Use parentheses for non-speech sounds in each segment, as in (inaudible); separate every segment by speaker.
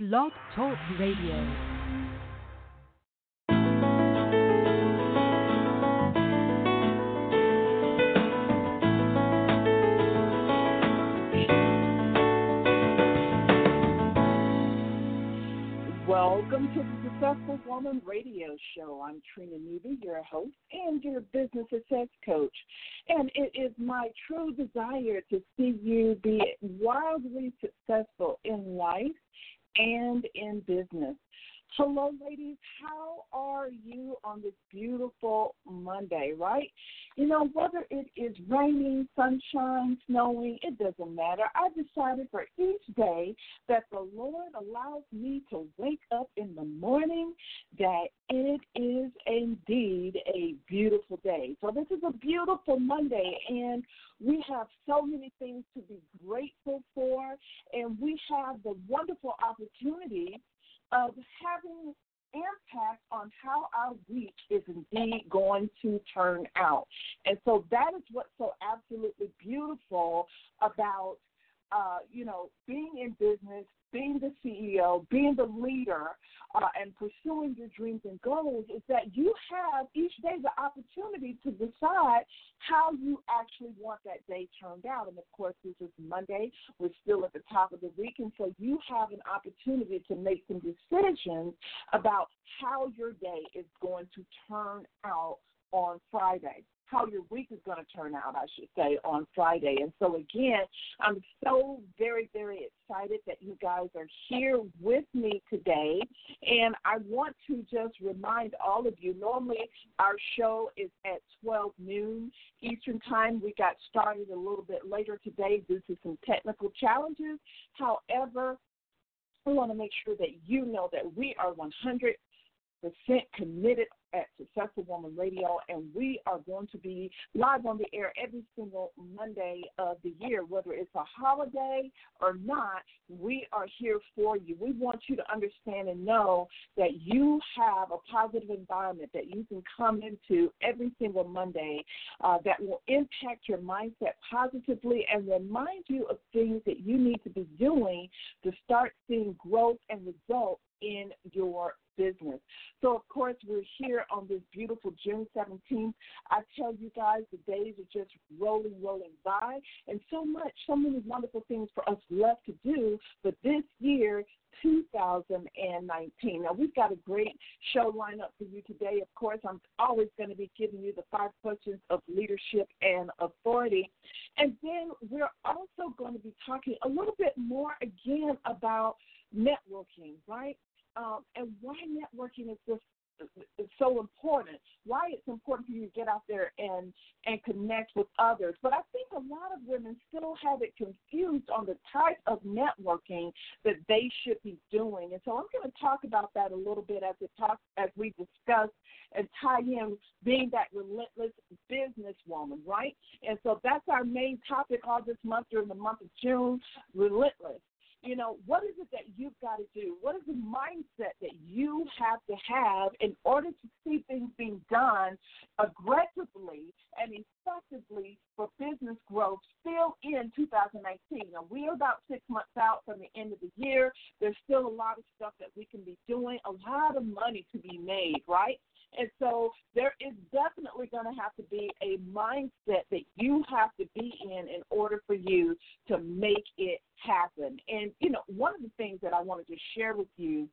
Speaker 1: Blog Talk Radio.
Speaker 2: Welcome to the Successful Woman Radio Show. I'm Trina Newby, your host and your business success coach. And it is my true desire to see you be wildly successful in life and in business. Hello, ladies. How are you on this beautiful Monday, right? You know, whether it is raining, sunshine, snowing, it doesn't matter. I decided for each day that the Lord allows me to wake up in the morning that it is indeed a beautiful day. So, this is a beautiful Monday, and we have so many things to be grateful for, and we have the wonderful opportunity of having impact on how our week is indeed going to turn out. And so that is what's so absolutely beautiful about uh, you know, being in business, being the CEO, being the leader, uh, and pursuing your dreams and goals is that you have each day the opportunity to decide how you actually want that day turned out. And of course, this is Monday. We're still at the top of the week. And so you have an opportunity to make some decisions about how your day is going to turn out on Friday how your week is going to turn out, I should say, on Friday. And so, again, I'm so very, very excited that you guys are here with me today. And I want to just remind all of you normally our show is at 12 noon Eastern Time. We got started a little bit later today due to some technical challenges. However, I want to make sure that you know that we are 100 percent committed at Successful Woman Radio, and we are going to be live on the air every single Monday of the year, whether it's a holiday or not. We are here for you. We want you to understand and know that you have a positive environment that you can come into every single Monday uh, that will impact your mindset positively and remind you of things that you need to be doing to start seeing growth and results in your business. So, of course, we're here on this beautiful June 17th. I tell you guys, the days are just rolling, rolling by, and so much, so many wonderful things for us left to do. But this year, 2019. Now, we've got a great show lineup for you today. Of course, I'm always going to be giving you the five questions of leadership and authority. And then we're also going to be talking a little bit more again about networking, right? Um, and why networking is just is so important. Why it's important for you to get out there and and connect with others. But I think a lot of women still have it confused on the type of networking that they should be doing. And so I'm going to talk about that a little bit as it as we discuss and tie in being that relentless businesswoman, right? And so that's our main topic all this month during the month of June, relentless. You know, what is it that you've got to do? What is the mindset that you have to have in order to see things being done aggressively and effectively for business growth still in 2019? Now, we are about six months out from the end of the year. There's still a lot of stuff that we can be doing, a lot of money to be made, right? And so there is definitely going to have to be a mindset that you have to be in in order for you to make it happen. And, you know, one of the things that I wanted to share with you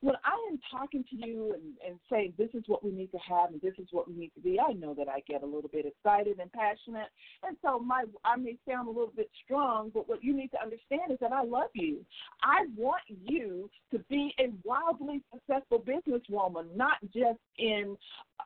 Speaker 2: when I am talking to you and, and saying this is what we need to have and this is what we need to be, I know that I get a little bit excited and passionate. And so my I may sound a little bit strong, but what you need to understand is that I love you. I want you to be a wildly successful businesswoman, not just in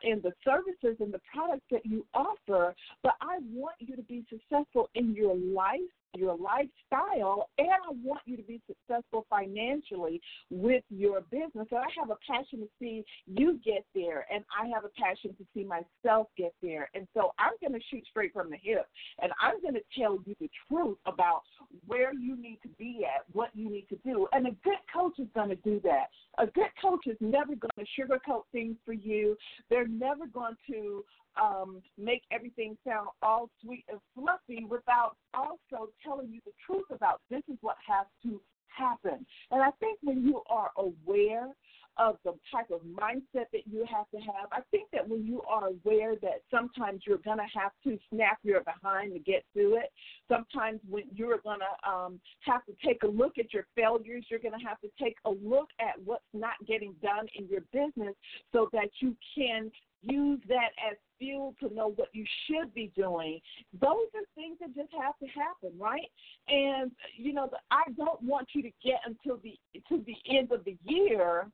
Speaker 2: in the services and the products that you offer, but I want you to be successful in your life your lifestyle, and I want you to be successful financially with your business. So I have a passion to see you get there, and I have a passion to see myself get there. And so I'm going to shoot straight from the hip, and I'm going to tell you the truth about where you need to be at, what you need to do. And a good coach is going to do that. A good coach is never going to sugarcoat things for you. They're never going to um, make everything sound all sweet and fluffy without also telling you the truth about this is what has to happen. And I think when you are aware of the type of mindset that you have to have. I think that when you are aware that sometimes you're going to have to snap your behind to get through it, sometimes when you're going to um, have to take a look at your failures, you're going to have to take a look at what's not getting done in your business so that you can use that as fuel to know what you should be doing. Those are things that just have to happen, right? And you know, I don't want you to get until the to the end of the year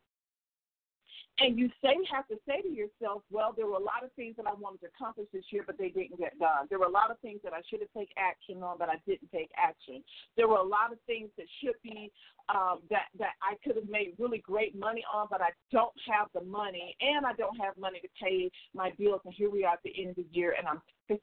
Speaker 2: and you say have to say to yourself, well, there were a lot of things that I wanted to accomplish this year, but they didn't get done. There were a lot of things that I should have taken action on, but I didn't take action. There were a lot of things that should be um, that that I could have made really great money on, but I don't have the money, and I don't have money to pay my bills. And here we are at the end of the year, and I'm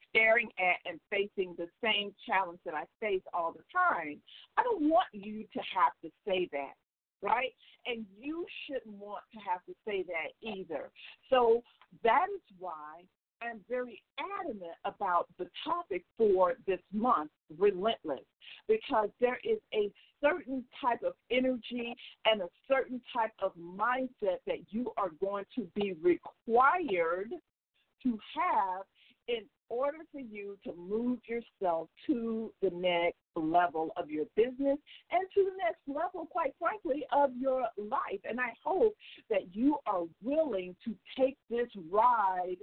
Speaker 2: staring at and facing the same challenge that I face all the time. I don't want you to have to say that right? And you shouldn't want to have to say that either. So that is why I'm very adamant about the topic for this month, relentless, because there is a certain type of energy and a certain type of mindset that you are going to be required to have in order for you to move yourself to the next level of your business and to the next level, quite frankly, of your life. And I hope that you are willing to take this ride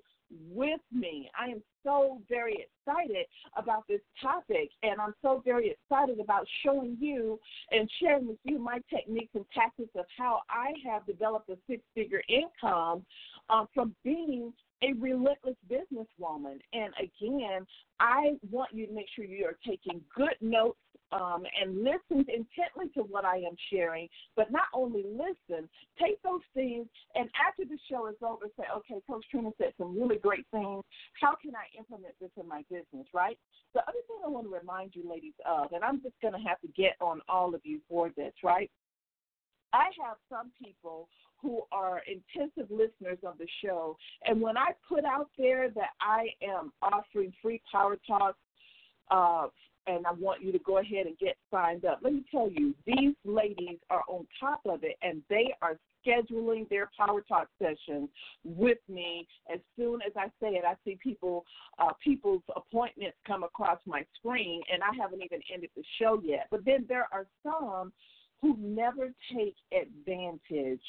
Speaker 2: with me. I am so very excited about this topic, and I'm so very excited about showing you and sharing with you my techniques and tactics of how I have developed a six figure income um, from being a relentless businesswoman. And again, I want you to make sure you are taking good notes um, and listen intently to what I am sharing, but not only listen, take those things, and after the show is over, say, okay, Coach Trina said some really great things. How can I implement this in my business, right? The other thing I want to remind you, ladies, of, and I'm just going to have to get on all of you for this, right? I have some people who are intensive listeners of the show, and when I put out there that I am offering free power talks uh, and I want you to go ahead and get signed up. Let me tell you, these ladies are on top of it, and they are scheduling their Power Talk sessions with me. As soon as I say it, I see people, uh, people's appointments come across my screen, and I haven't even ended the show yet. But then there are some who never take advantage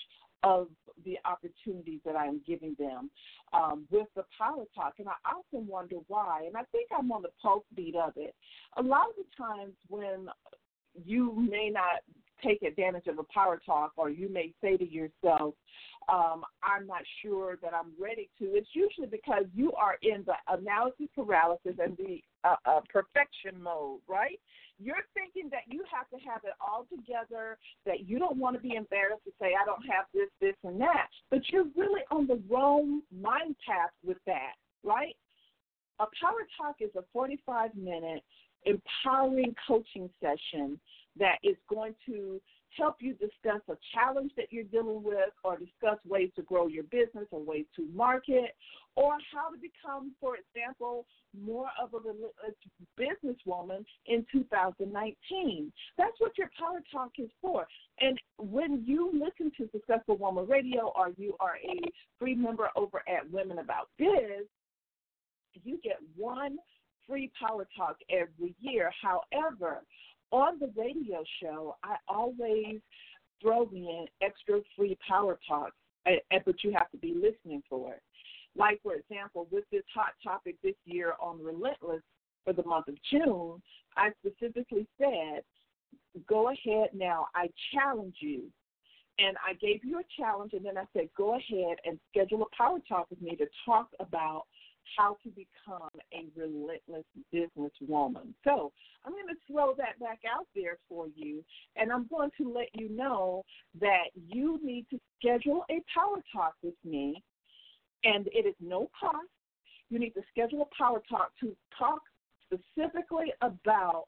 Speaker 2: of the opportunities that I'm giving them um, with the power talk. And I often wonder why. And I think I'm on the pulse beat of it. A lot of the times when you may not take advantage of a power talk, or you may say to yourself, um, I'm not sure that I'm ready to, it's usually because you are in the analysis paralysis and the uh, uh, perfection mode, right? You're thinking that you have to have it all together, that you don't want to be embarrassed to say, I don't have this, this, and that. But you're really on the wrong mind path with that, right? A Power Talk is a 45 minute empowering coaching session that is going to help you discuss a challenge that you're dealing with or discuss ways to grow your business or ways to market or how to become, for example, more of a businesswoman in 2019. That's what your Power Talk is for. And when you listen to Successful Woman Radio or you are a free member over at Women About Biz, you get one free Power Talk every year. However, on the radio show, I always throw in extra free power talks, eh, eh, but you have to be listening for it. Like, for example, with this hot topic this year on Relentless for the month of June, I specifically said, go ahead now, I challenge you. And I gave you a challenge, and then I said, go ahead and schedule a power talk with me to talk about how to become a relentless businesswoman. So I'm going to throw that back out there for you, and I'm going to let you know that you need to schedule a power talk with me, and it is no cost. You need to schedule a power talk to talk specifically about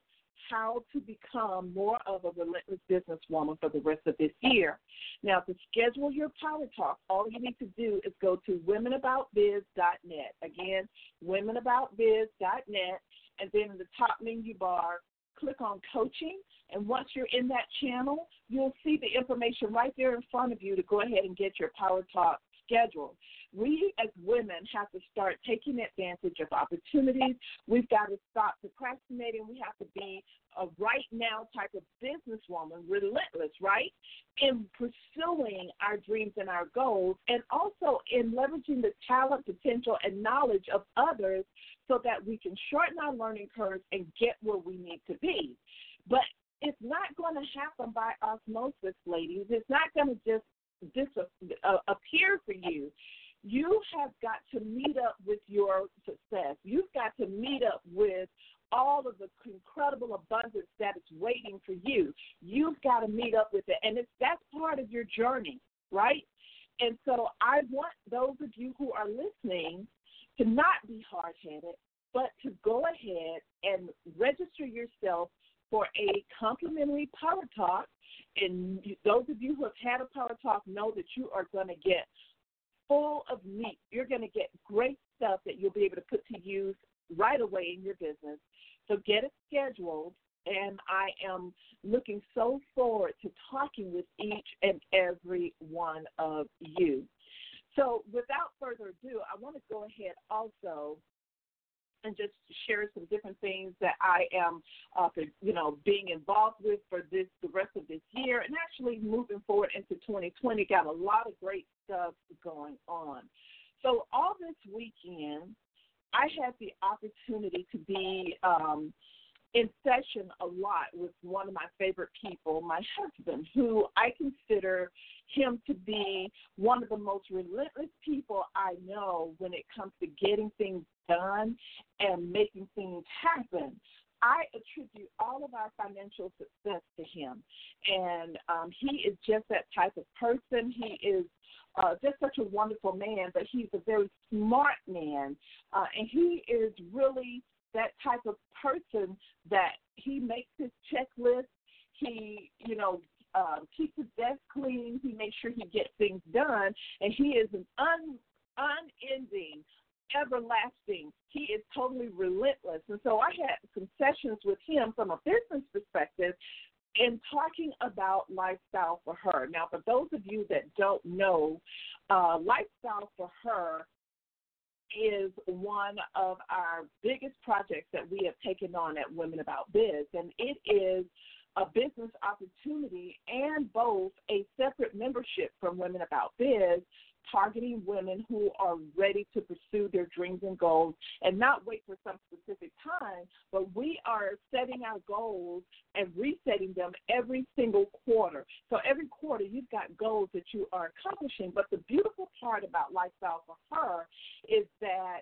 Speaker 2: how to become more of a relentless businesswoman for the rest of this year. Now, to schedule your power talk, all you need to do is go to womenaboutbiz.net. Again, womenaboutbiz.net, and then in the top menu bar, click on coaching. And once you're in that channel, you'll see the information right there in front of you to go ahead and get your Power Talk scheduled. We as women have to start taking advantage of opportunities. We've got to stop procrastinating. We have to be a right now type of businesswoman, relentless, right? In pursuing our dreams and our goals, and also in leveraging the talent, potential, and knowledge of others so that we can shorten our learning curves and get where we need to be. But it's not going to happen by osmosis, ladies. It's not going to just disappear uh, for you. You have got to meet up with your success. You've got to meet up with all of the incredible abundance that is waiting for you. You've got to meet up with it, and it's that's part of your journey, right? And so I want those of you who are listening to not be hard headed, but to go ahead and register yourself for a complimentary power talk. And those of you who have had a power talk know that you are going to get full of meat. You're going to get great stuff that you'll be able to put to use right away in your business. So get it scheduled. And I am looking so forward to talking with each and every one of you. So, without further ado, I want to go ahead also and just share some different things that I am, uh, you know, being involved with for this the rest of this year, and actually moving forward into 2020. Got a lot of great stuff going on. So all this weekend, I had the opportunity to be um, in session a lot with one of my favorite people, my husband, who I consider him to be one of the most relentless people I know when it comes to getting things done and making things happen. I attribute all of our financial success to him. And um, he is just that type of person. He is uh, just such a wonderful man, but he's a very smart man. Uh, and he is really that type of person that he makes his checklist. He, you know, uh, keeps his desk clean. He makes sure he gets things done, and he is an un, unending, everlasting. He is totally relentless. And so I had some sessions with him from a business perspective in talking about lifestyle for her. Now, for those of you that don't know, uh, lifestyle for her is one of our biggest projects that we have taken on at Women About Biz, and it is a business opportunity and both a separate membership from Women About Biz targeting women who are ready to pursue their dreams and goals and not wait for some specific time, but we are setting our goals and resetting them every single quarter. So every quarter you've got goals that you are accomplishing. But the beautiful part about Lifestyle for Her is that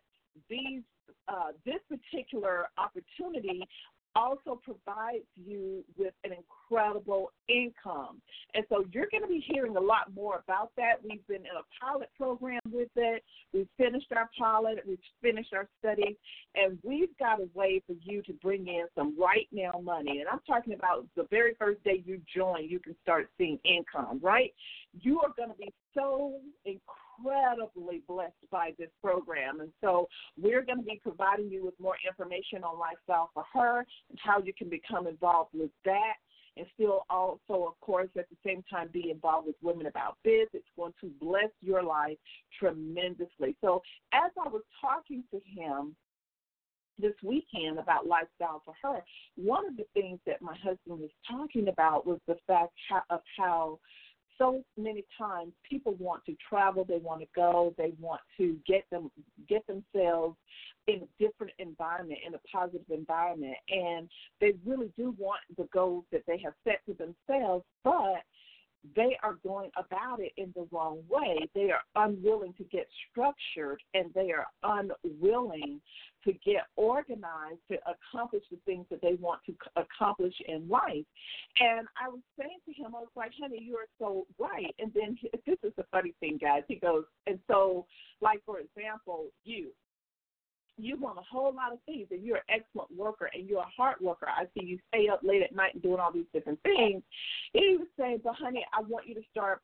Speaker 2: these uh, this particular opportunity also provides you with an incredible income. And so you're going to be hearing a lot more about that. We've been in a pilot program with it. We've finished our pilot, we've finished our study, and we've got a way for you to bring in some right now money. And I'm talking about the very first day you join, you can start seeing income, right? You are going to be so incredible incredibly blessed by this program. And so we're going to be providing you with more information on Lifestyle for Her and how you can become involved with that. And still, also, of course, at the same time, be involved with Women About Biz. It's going to bless your life tremendously. So, as I was talking to him, this weekend about lifestyle for her, one of the things that my husband was talking about was the fact of how so many times people want to travel, they want to go, they want to get them get themselves in a different environment, in a positive environment, and they really do want the goals that they have set to themselves, but they are going about it in the wrong way. They are unwilling to get structured and they are unwilling to get organized to accomplish the things that they want to accomplish in life. And I was saying to him, I was like, honey, you are so right. And then (laughs) this is the funny thing, guys. He goes, and so, like, for example, you, you want a whole lot of things and you're an excellent worker and you're a hard worker. I see you stay up late at night and doing all these different things. He was saying, but honey, I want you to start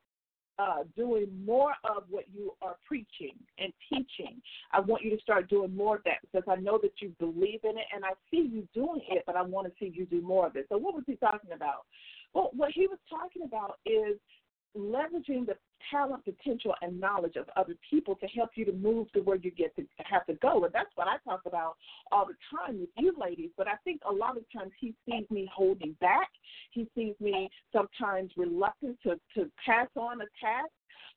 Speaker 2: uh, doing more of what you are preaching and teaching. I want you to start doing more of that because I know that you believe in it and I see you doing it, but I want to see you do more of it. So, what was he talking about? Well, what he was talking about is leveraging the talent, potential, and knowledge of other people to help you to move to where you get to have to go. And that's what I talk about all the time with you ladies. But I think a lot of times he sees me holding back. He sees me sometimes reluctant to, to pass on a task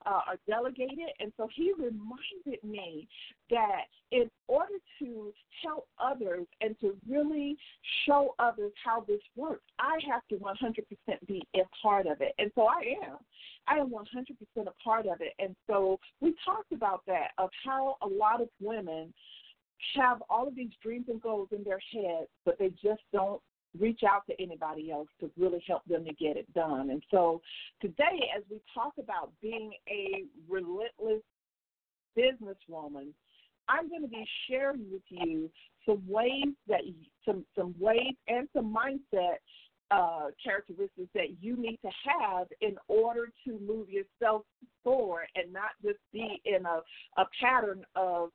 Speaker 2: uh, or delegated. And so he reminded me that in order to help others and to really show others how this works, I have to 100% be a part of it. And so I am. I am 100% a part of it. And so we talked about that, of how a lot of women have all of these dreams and goals in their head, but they just don't reach out to anybody else to really help them to get it done. And so today, as we talk about being a relentless businesswoman, I'm going to be sharing with you some ways that some some ways and some mindset uh, characteristics that you need to have in order to move yourself forward and not just be in a, a pattern of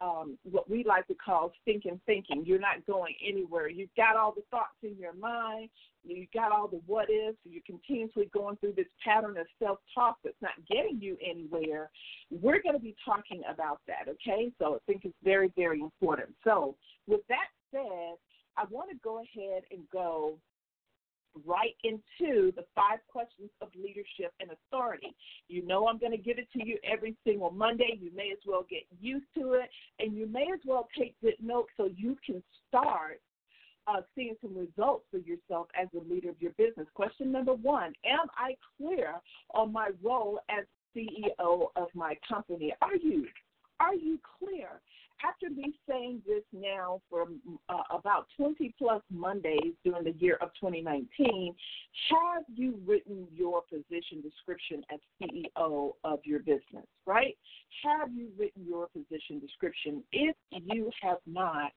Speaker 2: um, what we like to call stinking thinking. You're not going anywhere. You've got all the thoughts in your mind. You've got all the what ifs. You're continuously going through this pattern of self talk that's not getting you anywhere. We're going to be talking about that, okay? So I think it's very, very important. So, with that said, I want to go ahead and go right into the five questions of leadership and authority. You know, I'm going to give it to you every single Monday. You may as well get used to it, and you may as well take good notes so you can start uh, seeing some results for yourself as the leader of your business. Question number one Am I clear on my role as CEO of my company? Are you? Are you clear? After me saying this now for uh, about 20 plus Mondays during the year of 2019, have you written your position description as CEO of your business, right? Have you written your position description? If you have not,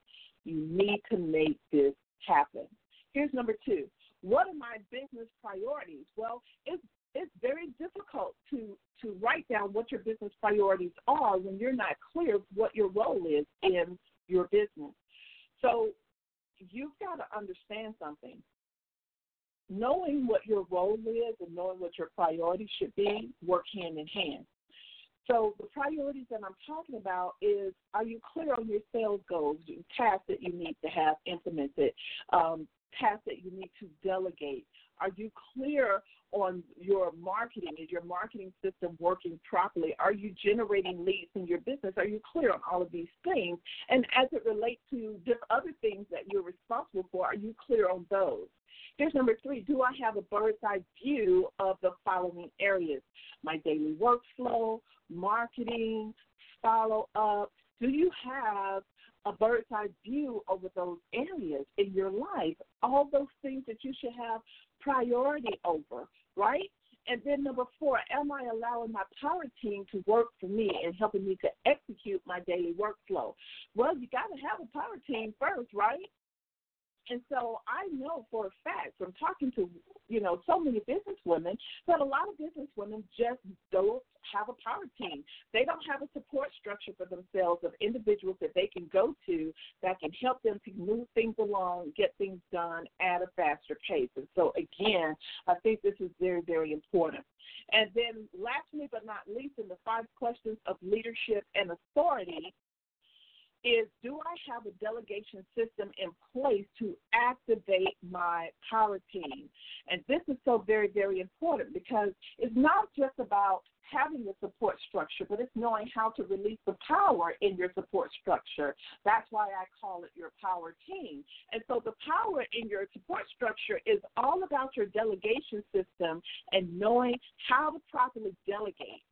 Speaker 2: you need to make this happen. Here's number two. What are my business priorities? Well, it's it's very difficult to to write down what your business priorities are when you're not clear what your role is in your business. So you've got to understand something. Knowing what your role is and knowing what your priorities should be work hand in hand. So the priorities that I'm talking about is: Are you clear on your sales goals, tasks that you need to have implemented, um, tasks that you need to delegate? Are you clear on your marketing? Is your marketing system working properly? Are you generating leads in your business? Are you clear on all of these things? And as it relates to other things that you're responsible for, are you clear on those? Here's number three Do I have a bird's eye view of the following areas? My daily workflow, marketing, follow up. Do you have a bird's eye view over those areas in your life? All those things that you should have priority over, right? And then number four, am I allowing my power team to work for me and helping me to execute my daily workflow? Well, you got to have a power team first, right? And so I know for a fact from talking to, you know, so many business women that a lot of business women just don't have a power team. They don't have a support structure for themselves of individuals that they can go to that can help them to move things along, get things done at a faster pace. And so again, I think this is very, very important. And then lastly but not least in the five questions of leadership and authority, is do I have a delegation system in place to activate my power team? And this is so very, very important because it's not just about having the support structure, but it's knowing how to release the power in your support structure. That's why I call it your power team. And so the power in your support structure is all about your delegation system and knowing how to properly delegate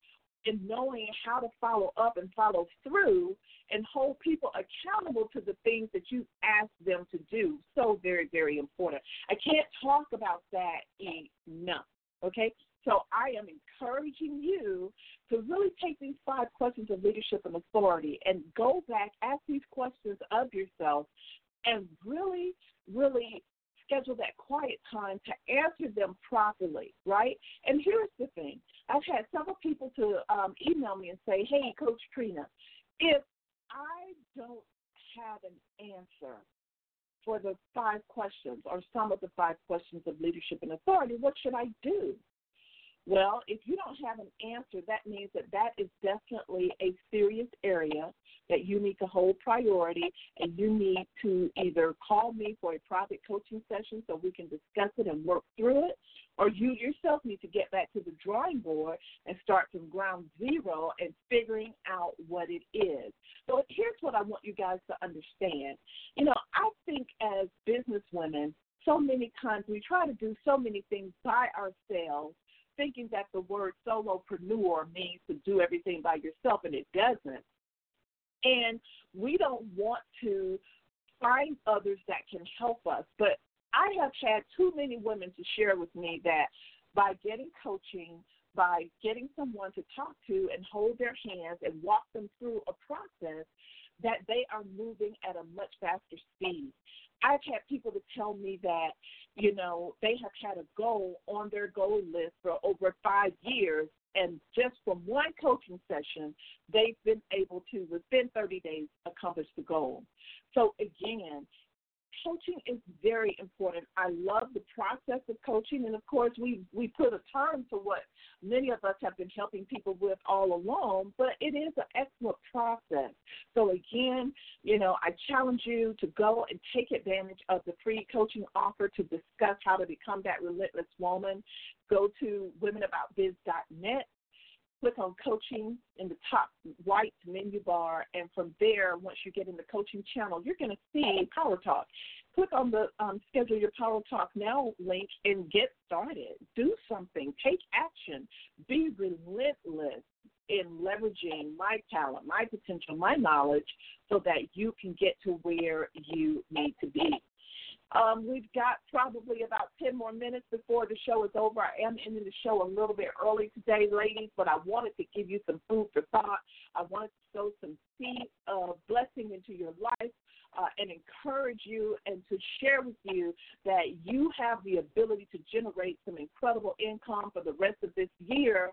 Speaker 2: and knowing how to follow up and follow through and hold people accountable to the things that you ask them to do. So very, very important. I can't talk about that enough. Okay? So I am encouraging you to really take these five questions of leadership and authority and go back, ask these questions of yourself, and really, really schedule that quiet time to answer them properly, right? And here's the thing I've had several people to um, email me and say, hey, Coach Trina, if I don't have an answer for the five questions or some of the five questions of leadership and authority, what should I do? Well, if you don't have an answer, that means that that is definitely a serious area that you need to hold priority and you need to either call me for a private coaching session so we can discuss it and work through it, or you yourself need to get back to the drawing board and start from ground zero and figuring out what it is. So here's what I want you guys to understand. You know, I think as business women, so many times we try to do so many things by ourselves thinking that the word solopreneur means to do everything by yourself, and it doesn't. And we don't want to find others that can help us. But I have had too many women to share with me that by getting coaching, by getting someone to talk to and hold their hands and walk them through a process, that they are moving at a much faster speed. I've had people to tell me that, you know, they have had a goal on their goal list for over five years, and just from one coaching session, they've been able to, within 30 days, accomplish the goal. So, again, coaching is very important. I love the process of coaching, and of course, we we put a term to what many of us have been helping people with all along. But it is an excellent process. So again, you know, I challenge you to go and take advantage of the free coaching offer to discuss how to become that relentless woman. Go to womenaboutbiz.net click on coaching in the top right menu bar, and from there, once you get in the coaching channel, you're going to see Power Talk. Click on the um, schedule your Power Talk now link and get started. Do something. Take action. Be relentless in leveraging my talent, my potential, my knowledge, so that you can get to where you need to be. Um, we've got probably about 10 more minutes before the show is over. I am ending the show a little bit early today, ladies, but I wanted to give you some food for thought. I wanted to sow some seed of blessing into your life uh, and encourage you and to share with you that you have the ability to generate some incredible income for the rest of this year.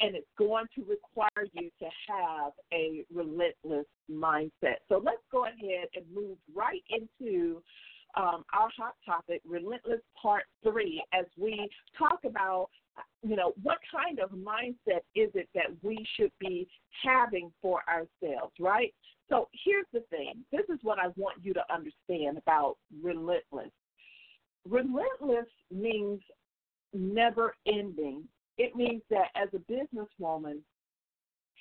Speaker 2: And it's going to require you to have a relentless mindset. So let's go ahead and move right into um, our hot topic, Relentless Part 3, as we talk about, you know, what kind of mindset is it that we should be having for ourselves, right? So here's the thing this is what I want you to understand about relentless. Relentless means never ending. It means that as a businesswoman,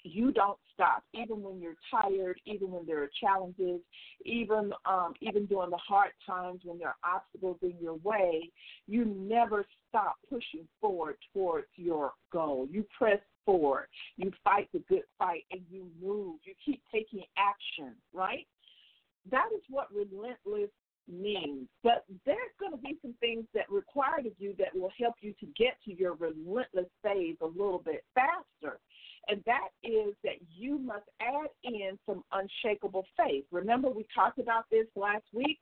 Speaker 2: you don't stop, even when you're tired, even when there are challenges, even um, even during the hard times when there are obstacles in your way. You never stop pushing forward towards your goal. You press forward. You fight the good fight, and you move. You keep taking action. Right. That is what relentless means. But there's going to be some things that require of you that will help you to get to your relentless phase a little bit faster and that is that you must add in some unshakable faith. Remember, we talked about this last week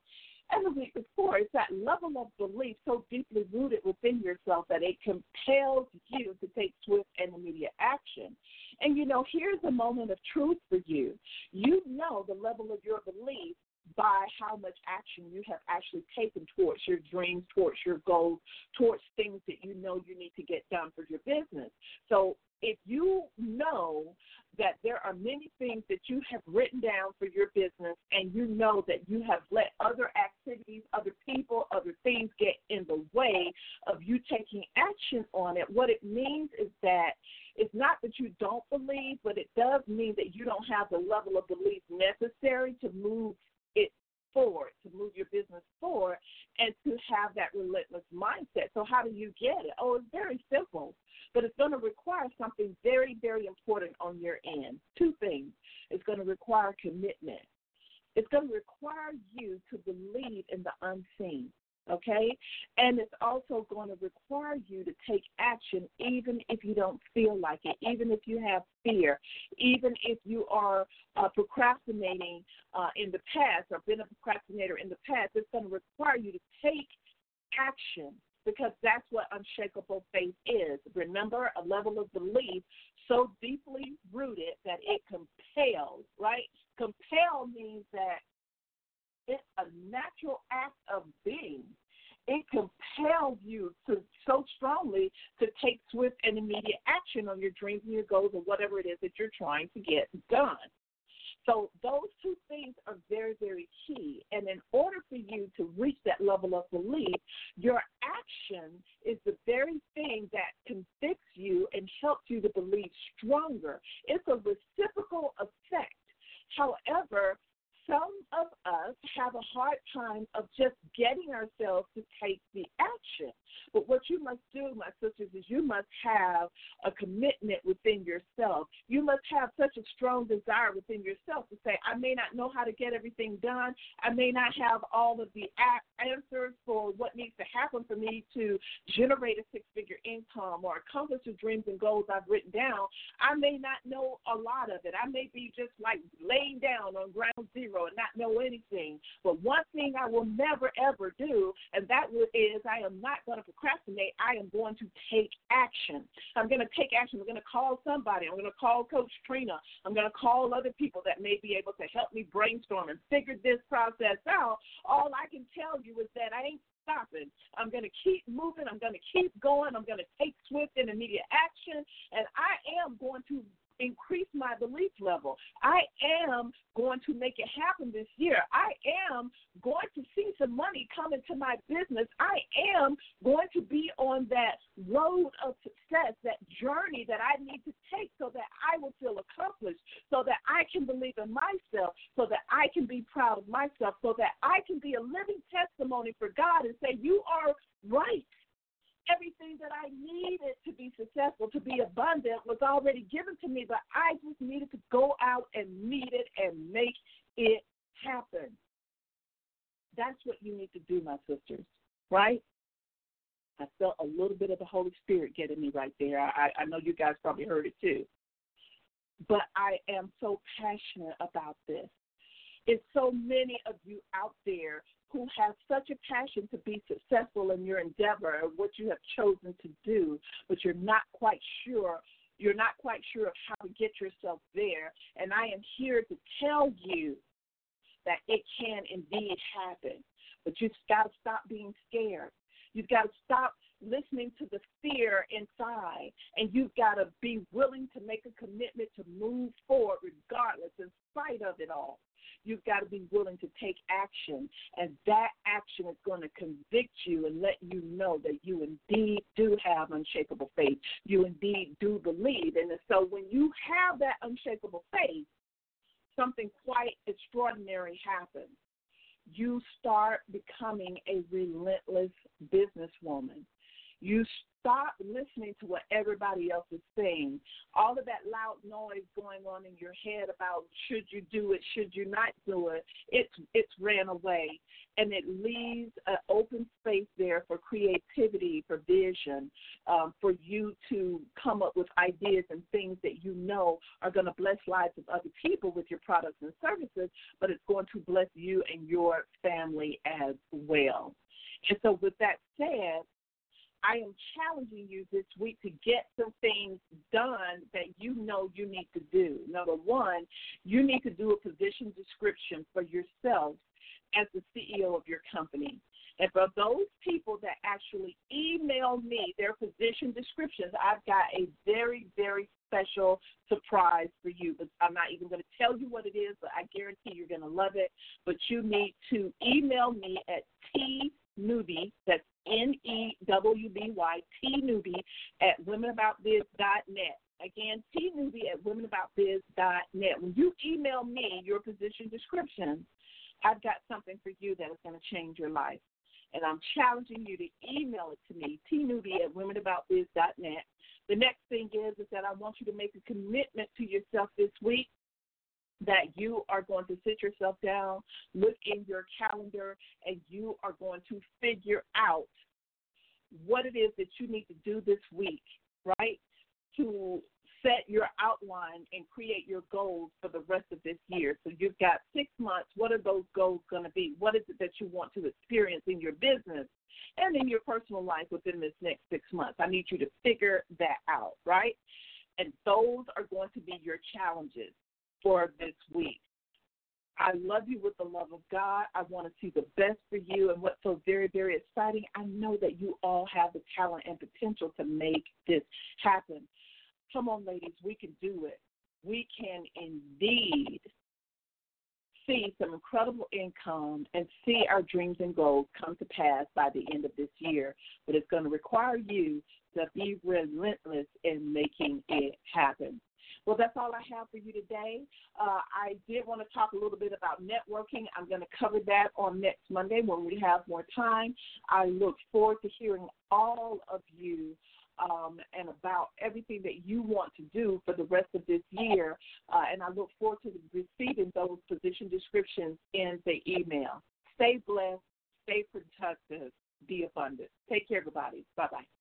Speaker 2: and the week before. It's that level of belief so deeply rooted within yourself that it compels you to take swift and immediate action. And you know, here's a moment of truth for you. You know the level of your belief by how much action you have actually taken towards your dreams, towards your goals, towards things that you know you need to get done for your business. So if you know that there are many things that you have written down for your business and you know that you have let other activities, other people, other things get in the way of you taking action on it, what it means is that it's not that you don't believe, but it does mean that you don't have the level of belief necessary to move it forward, to move your business forward, and to have that relentless mindset. So, how do you get it? Oh, it's very simple but it's going to require something very, very important on your end. Two things. It's going to require commitment. It's going to require you to believe in the unseen, okay? And it's also going to require you to take action even if you don't feel like it, even if you have fear, even if you are uh, procrastinating uh, in the past or been a procrastinator in the past. It's going to require you to take action because that's what unshakable faith is. Remember, a level of belief so deeply rooted that it compels, right? Compel means that it's a natural act of being. It compels you to so strongly to take swift and immediate action on your dreams and your goals or whatever it is that you're trying to get done. So those two things are very, very key. And in order for you to reach that level of belief, your action is the very thing that convicts you and helps you to believe stronger. It's a reciprocal effect. However, some of us have a hard time of just getting ourselves to take the action. But what you must do, my sisters, is you must have a commitment within yourself. You must have such a strong desire within yourself to say, I may not know how to get everything done. I may not have all of the answers for what needs to happen for me to generate a six figure income or accomplish the dreams and goals I've written down. I may not know a lot of it. I may be just like laying down on ground zero and not know anything. But one thing I will never, ever do, and that is I am not going to procrastinate. I am going to take action. I'm going to take action. I'm going to call somebody. I'm going to call Coach Trina. I'm going to call other people that may be able to help me brainstorm and figure this process out. All I can tell you is that I ain't stopping. I'm going to keep moving. I'm going to keep going. I'm going to take swift and immediate action. And I am going to increase my belief level. I am going to make it happen this year. I am going to see some money come into my business. I am going to be on that road of success, that journey that I need to take so that I will feel accomplished, so that I can believe in myself, so that I can be proud of myself, so that I can be a living testimony for God and say, You are right everything that I needed to be successful, to be abundant, was already given to me, but I just needed to go out and meet it and make it happen. That's what you need to do, my sisters, right? I felt a little bit of the Holy Spirit getting me right there. I, I know you guys probably heard it too. But I am so passionate about this. It's so many of you out there who have such a passion to be successful in your endeavor or what you have chosen to do, but you're not quite sure you're not quite sure of how to get yourself there. And I am here to tell you that it can indeed happen. But you've got to stop being scared. You've got to stop listening to the fear inside, and you've got to be willing to make a commitment to move forward regardless, in spite of it all. You've got to be willing to take action, and that action is going to convict you and let you know that you indeed do have unshakable faith. You indeed do believe. And so when you have that unshakable faith, something quite extraordinary happens. You start becoming a relentless businesswoman. You stop listening to what everybody else is saying. All of that loud noise going on in your head about should you do it, should you not do it, it's it's ran away. And it leaves an open space there for creativity, for vision, um, for you to come up with ideas and things that you know are going to bless lives of other people with your products and services, but it's going to bless you and your family as well. And so, with that said, I am challenging you this week to get some things done that you know you need to do. Number one, you need to do a position description for yourself as the CEO of your company. And for those people that actually email me their position descriptions, I've got a very, very special surprise for you. But I'm not even going to tell you what it is, but I guarantee you're going to love it. But you need to email me at T Newby, that's N E W B Y, T Newby at womenaboutbiz.net. Again, T Newby at womenaboutbiz.net. When you email me your position description, I've got something for you that is going to change your life. And I'm challenging you to email it to me, tnewby at womenaboutbiz.net. The next thing is, is that I want you to make a commitment to yourself this week that you are going to sit yourself down, look in your calendar, and you are going to figure out what it is that you need to do this week, right? To set your outline and create your goals for the rest of this year. So you've got six months. What are those goals going to be? What is it that you want to experience in your business? and in your personal life within this next six months. I need you to figure that out, right? And those are going to be your challenges for this week. I love you with the love of God. I want to see the best for you. And what's so very, very exciting, I know that you all have the talent and potential to make this happen. Come on, ladies, we can do it. We can indeed see some incredible income and see our dreams and goals come to pass by the end of this year. But it's going to require you to be relentless in making it happen. Well, that's all I have for you today. Uh, I did want to talk a little bit about networking. I'm going to cover that on next Monday when we have more time. I look forward to hearing all of you um, and about everything that you want to do for the rest of this year. Uh, and I look forward to receiving those position descriptions in the email. Stay blessed, stay productive, be abundant. Take care, everybody. Bye bye.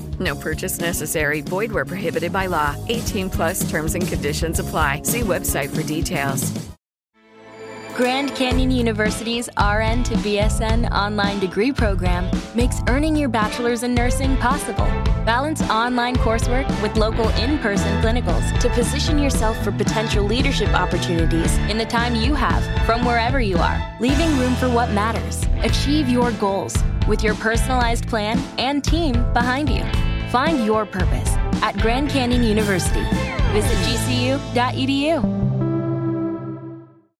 Speaker 1: No purchase necessary. Void where prohibited by law. 18 plus terms and conditions apply. See website for details.
Speaker 3: Grand Canyon University's RN to BSN online degree program makes earning your bachelor's in nursing possible. Balance online coursework with local in person clinicals to position yourself for potential leadership opportunities in the time you have from wherever you are, leaving room for what matters. Achieve your goals with your personalized plan and team behind you. Find your purpose at Grand Canyon University. Visit gcu.edu.